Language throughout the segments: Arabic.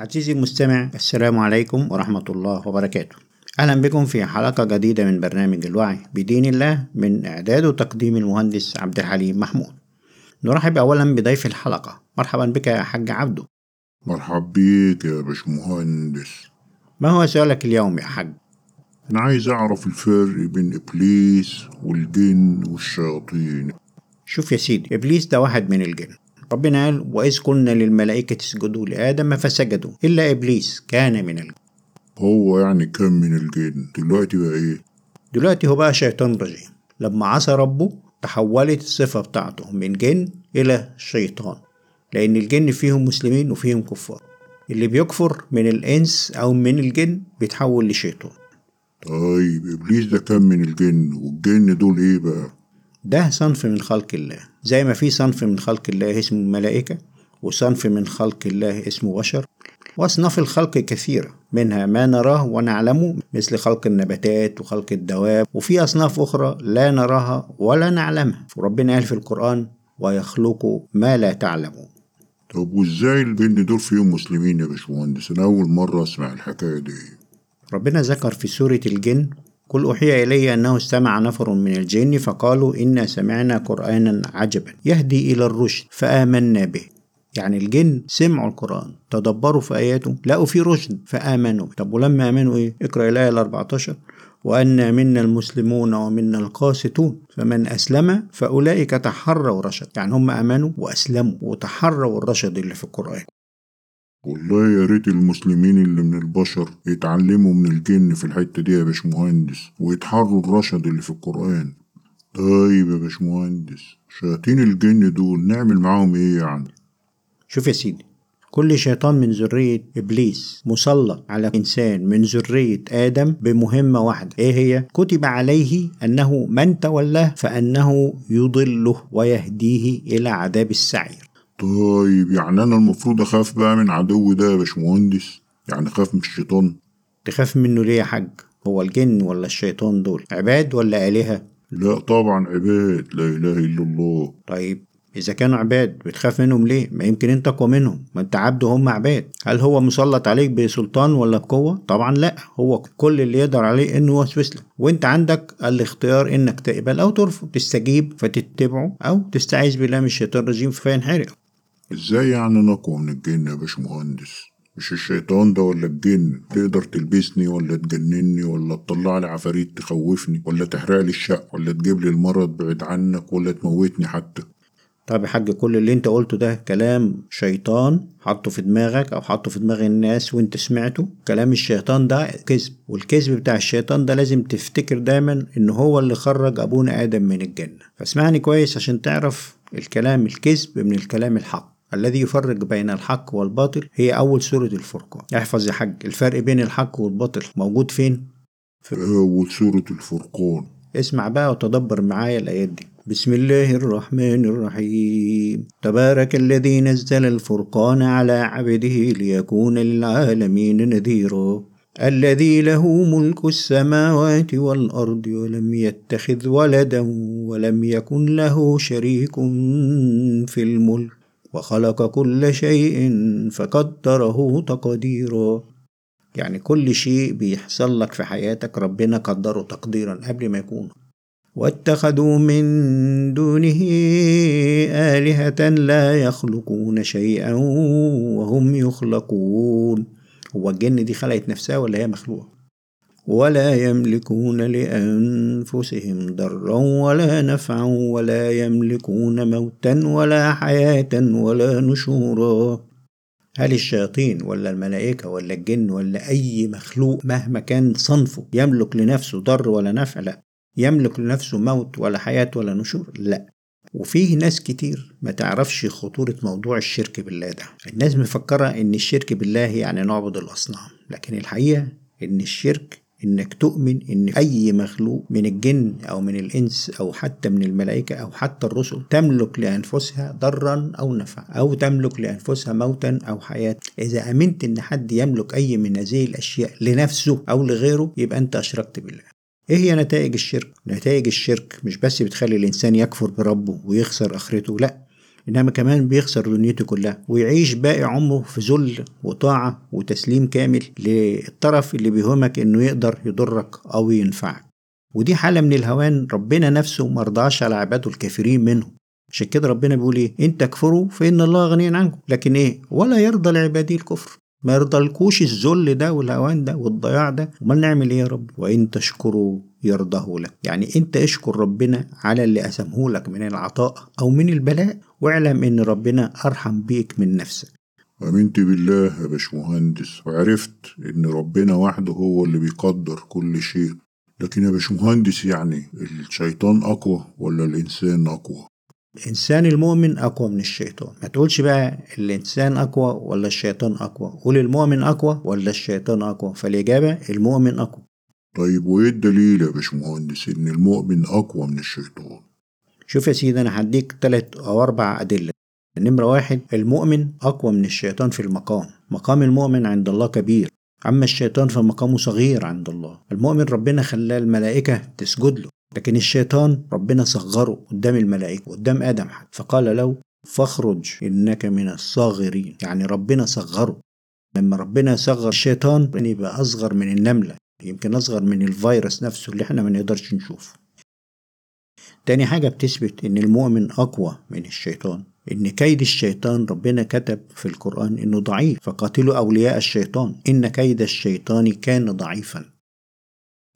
عزيزي المستمع السلام عليكم ورحمة الله وبركاته. أهلا بكم في حلقة جديدة من برنامج الوعي بدين الله من إعداد وتقديم المهندس عبد الحليم محمود. نرحب أولا بضيف الحلقة. مرحبا بك يا حاج عبده مرحب بيك يا باشمهندس. ما هو سؤالك اليوم يا حاج؟ أنا عايز أعرف الفرق بين إبليس والجن والشياطين. شوف يا سيدي إبليس ده واحد من الجن. ربنا قال وإذ قلنا للملائكة اسجدوا لآدم فسجدوا. إلا إبليس كان من الجن هو يعني كم من الجن. دلوقتي بقى إيه؟ دلوقتي هو بقى شيطان رجيم. لما عصى ربه تحولت الصفة بتاعته من جن إلى شيطان. لأن الجن فيهم مسلمين وفيهم كفار. اللي بيكفر من الإنس أو من الجن بيتحول لشيطان. طيب إبليس ده كم من الجن. والجن دول إيه بقى؟ ده صنف من خلق الله. زي ما في صنف من خلق الله اسمه الملائكة وصنف من خلق الله اسمه بشر. وأصناف الخلق كثيرة منها ما نراه ونعلمه مثل خلق النباتات وخلق الدواب. وفي أصناف أخرى لا نراها ولا نعلمها. وربنا قال في القرآن ويخلق ما لا تعلمون. طب وإزاي الجن دول فيهم مسلمين يا باشمهندس؟ أنا أول مرة أسمع الحكاية دي. ربنا ذكر في سورة الجن قل أوحي إلي أنه استمع نفر من الجن فقالوا إنا سمعنا قرآنا عجبا يهدي إلى الرشد فآمنا به. يعني الجن سمعوا القرآن تدبروا في آياته لقوا فيه رشد فآمنوا طب ولما آمنوا إيه؟ اقرأ الآية ال 14 وأنا منا المسلمون ومنا القاسطون فمن أسلم فأولئك تحروا رشد. يعني هم آمنوا وأسلموا وتحروا الرشد اللي في القرآن. والله يا ريت المسلمين اللي من البشر يتعلموا من الجن في الحتة دي يا باشمهندس ويتحروا الرشد اللي في القرآن. طيب يا باشمهندس شياطين الجن دول نعمل معاهم إيه يعني؟ شوف يا سيدي كل شيطان من ذرية إبليس مسلط على إنسان من ذرية آدم بمهمة واحدة. إيه هي؟ كتب عليه أنه من تولاه فأنه يضله ويهديه إلى عذاب السعير. طيب يعني أنا المفروض أخاف بقى من عدو ده يا باشمهندس يعني أخاف من الشيطان تخاف منه ليه يا حاج؟ هو الجن ولا الشيطان دول عباد ولا آلهة؟ لا طبعا عباد لا إله إلا الله طيب إذا كانوا عباد بتخاف منهم ليه؟ ما يمكن أنت أقوى منهم، ما أنت عبد وهم عباد، هل هو مسلط عليك بسلطان ولا بقوة؟ طبعا لأ، هو كل اللي يقدر عليه إنه يوسوس لك، وأنت عندك الاختيار إنك تقبل أو ترفض، تستجيب فتتبعه أو تستعيذ بالله من الشيطان الرجيم فينحرق. إزاي يعني نقوى من الجن يا باشمهندس؟ مش الشيطان ده ولا الجن؟ تقدر تلبسني ولا تجنني ولا تطلع لي عفاريت تخوفني ولا تحرق لي الشقة ولا تجيب لي المرض بعيد عنك ولا تموتني حتى؟ طب يا حاج كل اللي انت قلته ده كلام شيطان حطه في دماغك أو حطه في دماغ الناس وانت سمعته؟ كلام الشيطان ده كذب والكذب بتاع الشيطان ده لازم تفتكر دايما إن هو اللي خرج أبونا آدم من الجنة. فاسمعني كويس عشان تعرف الكلام الكذب من الكلام الحق. الذي يفرق بين الحق والباطل هي أول سورة الفرقان. احفظ يا حاج الفرق بين الحق والباطل موجود فين؟ في أول سورة الفرقان؟ اسمع بقى وتدبر معايا الآيات دي. بسم الله الرحمن الرحيم. تبارك الذي نزل الفرقان على عبده ليكون للعالمين نذيرا. الذي له ملك السماوات والأرض ولم يتخذ ولدا ولم يكن له شريك في الملك. وخلق كل شيء فقدره تقديرا يعني كل شيء بيحصل لك في حياتك ربنا قدره تقديرا قبل ما يكون. واتخذوا من دونه آلهة لا يخلقون شيئا وهم يخلقون. هو الجن دي خلقت نفسها ولا هي مخلوقة؟ ولا يملكون لأنفسهم ضرا ولا نفعا ولا يملكون موتا ولا حياة ولا نشورا. هل الشياطين ولا الملائكة ولا الجن ولا أي مخلوق مهما كان صنفه يملك لنفسه ضر ولا نفع؟ لا. يملك لنفسه موت ولا حياة ولا نشور؟ لا. وفيه ناس كتير ما تعرفش خطورة موضوع الشرك بالله ده. الناس مفكرة إن الشرك بالله يعني نعبد الأصنام لكن الحقيقة إن الشرك إنك تؤمن إن أي مخلوق من الجن أو من الإنس أو حتى من الملائكة أو حتى الرسل تملك لأنفسها ضرا أو نفعا أو تملك لأنفسها موتا أو حياة. إذا أمنت إن حد يملك أي من هذه الأشياء لنفسه أو لغيره يبقى أنت أشركت بالله. إيه هي نتائج الشرك؟ نتائج الشرك مش بس بتخلي الإنسان يكفر بربه ويخسر آخرته لأ. إنما كمان بيخسر دنيته كلها ويعيش باقي عمره في ذل وطاعة وتسليم كامل للطرف اللي بيهمك إنه يقدر يضرك أو ينفعك. ودي حالة من الهوان ربنا نفسه مرضاش على عباده الكافرين منهم. عشان كده ربنا بيقول إيه؟ إن تكفروا فإن الله غني عنكم. لكن إيه؟ ولا يرضى لعباده الكفر. ما يرضلكوش الذل ده والهوان ده والضياع ده امال نعمل إيه يا رب؟ وإن تشكروا يرضه لك. يعني انت اشكر ربنا على اللي قسمه لك من العطاء أو من البلاء واعلم إن ربنا أرحم بيك من نفسك. آمنت بالله يا باشمهندس. وعرفت إن ربنا وحده هو اللي بيقدر كل شيء. لكن يا باشمهندس يعني الشيطان أقوى ولا الإنسان أقوى؟ الإنسان المؤمن أقوى من الشيطان. ما تقولش بقى الإنسان أقوى ولا الشيطان أقوى. قول المؤمن أقوى ولا الشيطان أقوى. فالإجابة المؤمن أقوى. طيب وإيه الدليل يا باشمهندس إن المؤمن أقوى من الشيطان؟ شوف يا سيدي أنا هديك تلات أو أربع أدلة. نمرة واحد المؤمن أقوى من الشيطان في المقام. مقام المؤمن عند الله كبير. أما الشيطان فمقامه صغير عند الله. المؤمن ربنا خلاه الملائكة تسجد له. لكن الشيطان ربنا صغره قدام الملائكة قدام آدم حتى. فقال له فاخرج إنك من الصاغرين. يعني ربنا صغره. لما ربنا صغر الشيطان يبقى أصغر من النملة يمكن أصغر من الفيروس نفسه اللي إحنا ما نقدرش نشوفه. تاني حاجة بتثبت إن المؤمن أقوى من الشيطان إن كيد الشيطان ربنا كتب في القرآن إنه ضعيف فقاتلوا أولياء الشيطان. إن كيد الشيطان كان ضعيفا.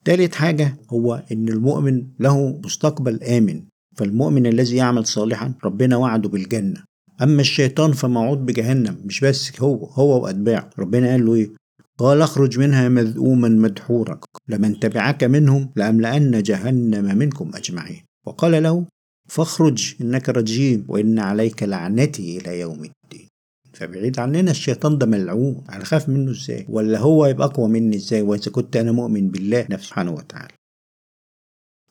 تالت حاجة هو إن المؤمن له مستقبل آمن فالمؤمن الذي يعمل صالحا ربنا وعده بالجنة. أما الشيطان فموعود بجهنم مش بس هو هو وأتباعه. ربنا قال له إيه؟ قال أخرج منها مذءوما مدحورا لمن تبعك منهم لأملأن جهنم منكم أجمعين. وقال له فاخرج إنك رجيم وإن عليك لعنتي إلى يوم الدين. فبعيد عننا الشيطان ده ملعون أنا خاف منه إزاي؟ ولا هو يبقى أقوى مني إزاي؟ وإذا كنت أنا مؤمن بالله نفسه سبحانه وتعالى.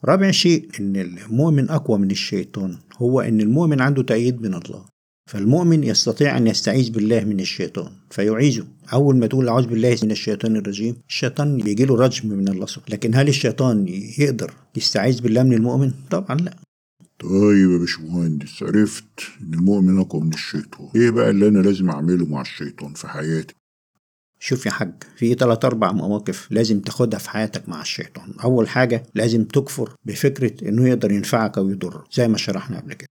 رابع شيء إن المؤمن أقوى من الشيطان هو إن المؤمن عنده تأييد من الله. فالمؤمن يستطيع أن يستعيذ بالله من الشيطان فيعيذه. أول ما تقول أعوذ بالله من الشيطان الرجيم الشيطان بيجي له رجم من الله سبحانه لكن هل الشيطان يقدر يستعيذ بالله من المؤمن؟ طبعا لا. طيب يا باشمهندس عرفت إن المؤمن أقوى من الشيطان. إيه بقى اللي أنا لازم أعمله مع الشيطان في حياتي؟ شوف يا حاج في تلات أربع مواقف لازم تاخدها في حياتك مع الشيطان. أول حاجة لازم تكفر بفكرة إنه يقدر ينفعك أو يضرك زي ما شرحنا قبل كده.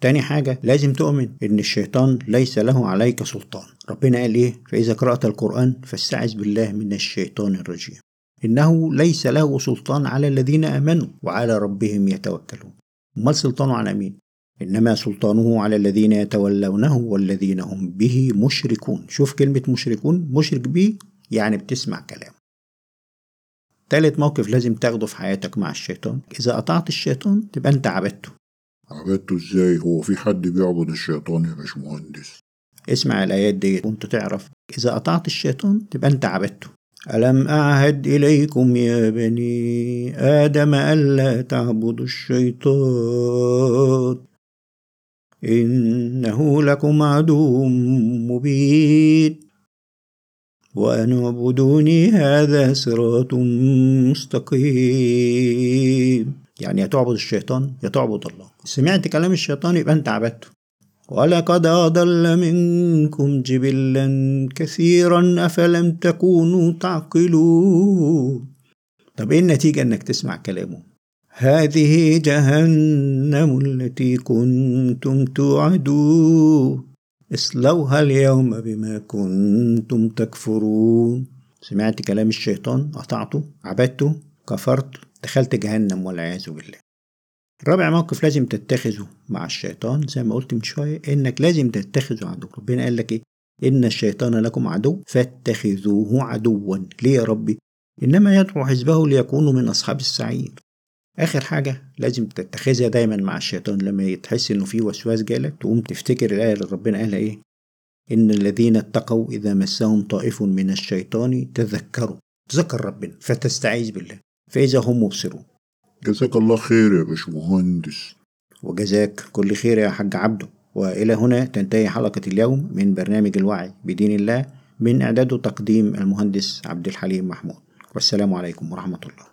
تاني حاجة لازم تؤمن إن الشيطان ليس له عليك سلطان. ربنا قال إيه؟ فإذا قرأت القرآن فاستعذ بالله من الشيطان الرجيم. إنه ليس له سلطان على الذين آمنوا وعلى ربهم يتوكلون. أمال سلطانه على مين؟ إنما سلطانه على الذين يتولونه والذين هم به مشركون. شوف كلمة مشركون مشرك به يعني بتسمع كلامه. تالت موقف لازم تاخده في حياتك مع الشيطان. إذا قطعت الشيطان تبقى أنت عبدته. عبدته إزاي؟ هو في حد بيعبد الشيطان يا باشمهندس؟ اسمع الآيات دي وأنت تعرف. إذا قطعت الشيطان تبقى أنت عبدته. ألم أعهد إليكم يا بني آدم ألا تعبدوا الشيطان؟ إنه لكم عدو مبين. وأن اعبدوني هذا صراط مستقيم. يعني يا تعبد الشيطان يا تعبد الله. سمعت كلام الشيطان يبقى أنت عبدته. ولقد أضل منكم جبلا كثيرا أفلم تكونوا تعقلون. طب إيه النتيجة إنك تسمع كلامه؟ هذه جهنم التي كنتم توعدون. اصلوها اليوم بما كنتم تكفرون. سمعت كلام الشيطان؟ قطعته؟ عبدته؟ كفرت؟ دخلت جهنم والعياذ بالله. رابع موقف لازم تتخذه مع الشيطان. زي ما قلت من شوية إنك لازم تتخذه عدو. ربنا قال لك إيه؟ إن الشيطان لكم عدو فاتخذوه عدوا. ليه يا ربي؟ إنما يدعو حزبه ليكونوا من أصحاب السعير. آخر حاجة لازم تتخذها دايما مع الشيطان. لما تحس إنه في وسواس جالك تقوم تفتكر الآية اللي ربنا قالها إيه؟ إن الذين اتقوا إذا مسهم طائف من الشيطان تذكروا. تذكر ربنا فتستعيذ بالله. فإذا هم مبصرون جزاك الله خير يا باشمهندس. وجزاك كل خير يا حاج عبده. وإلى هنا تنتهي حلقة اليوم من برنامج الوعي بدين الله من إعداد وتقديم المهندس عبد الحليم محمود. والسلام عليكم ورحمة الله.